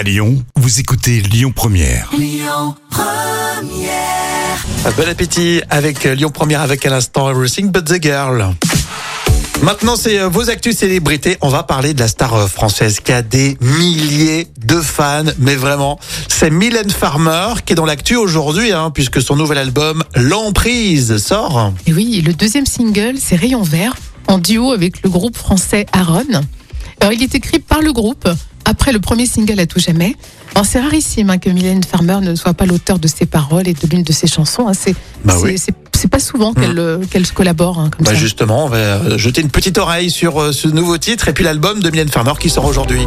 À Lyon, vous écoutez Lyon Première. Bon appétit avec euh, Lyon Première avec à l'instant Everything But the Girl. Maintenant, c'est euh, vos actus célébrités. On va parler de la star euh, française qui a des milliers de fans, mais vraiment, c'est Mylène Farmer qui est dans l'actu aujourd'hui, hein, puisque son nouvel album L'Emprise sort. Et oui, le deuxième single, c'est Rayon Vert, en duo avec le groupe français Aaron. Alors, il est écrit par le groupe après le premier single à tout jamais. Alors, c'est rarissime hein, que Mylène Farmer ne soit pas l'auteur de ses paroles et de l'une de ses chansons. hein. C'est Bah c'est- oui. pas souvent qu'elle euh, qu'elle se collabore hein, comme Bah ça. justement, on va euh, jeter une petite oreille sur euh, ce nouveau titre et puis l'album de Mylène Farmer qui sort aujourd'hui.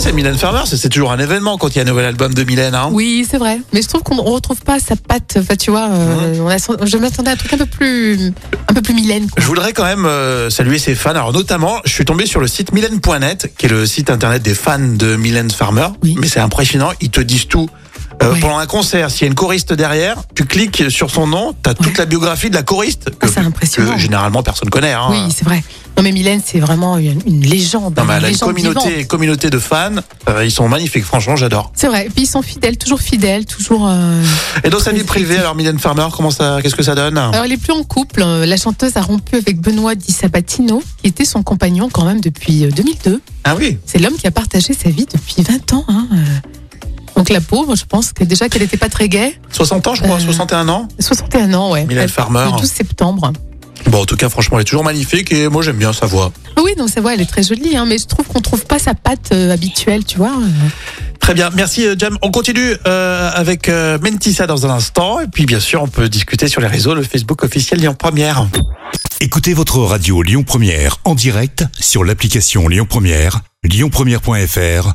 C'est Mylène Farmer, c'est toujours un événement quand il y a un nouvel album de Mylène. Hein. Oui, c'est vrai. Mais je trouve qu'on ne retrouve pas sa patte. Enfin, tu vois, euh, Mmh. on a- je m'attendais à un truc un peu plus, un peu plus Mylène. quoi. Je voudrais quand même euh, saluer ses fans. Alors notamment, je suis tombé sur le site mylène.net, qui est le site internet des fans de Mylène Farmer. Oui. Mais c'est impressionnant, ils te disent tout. Euh, Ouais. Pendant un concert, s'il y a une choriste derrière, tu cliques sur son nom, t'as toute Ouais. la biographie de la choriste que, Ah, c'est impressionnant. que généralement personne connaît. Hein. Oui, c'est vrai. Non, mais Mylène, c'est vraiment une, une légende. Non, mais elle a une communauté, communauté de fans. Euh, ils sont magnifiques, franchement, j'adore. C'est vrai. Et puis ils sont fidèles, toujours fidèles, toujours. euh, Et dans sa vie privée, alors Mylène Farmer, comment ça, qu'est-ce que ça donne Alors, elle est plus en couple. La chanteuse a rompu avec Benoît Di Sabatino, qui était son compagnon quand même depuis euh, 2002. Ah oui. C'est l'homme qui a partagé sa vie depuis 20 ans. hein, euh. La pauvre, je pense que déjà qu'elle n'était pas très gaie. 60 ans, je crois, Euh, 61 ans. 61 ans, ouais. Mylène Elle- Farmer. Le 12 septembre. Bon, en tout cas, franchement, elle est toujours magnifique et moi, j'aime bien sa voix. Ah Oui, donc sa voix, elle est très jolie, hein, mais je trouve qu'on trouve pas sa patte euh, habituelle, tu vois. euh. Très bien, merci euh, Jam. On continue euh, avec euh, Mentissa dans un instant et puis bien sûr on peut discuter sur les réseaux, le Facebook officiel Lyon Première. Écoutez votre radio Lyon Première en direct sur l'application Lyon Première, lyonpremière.fr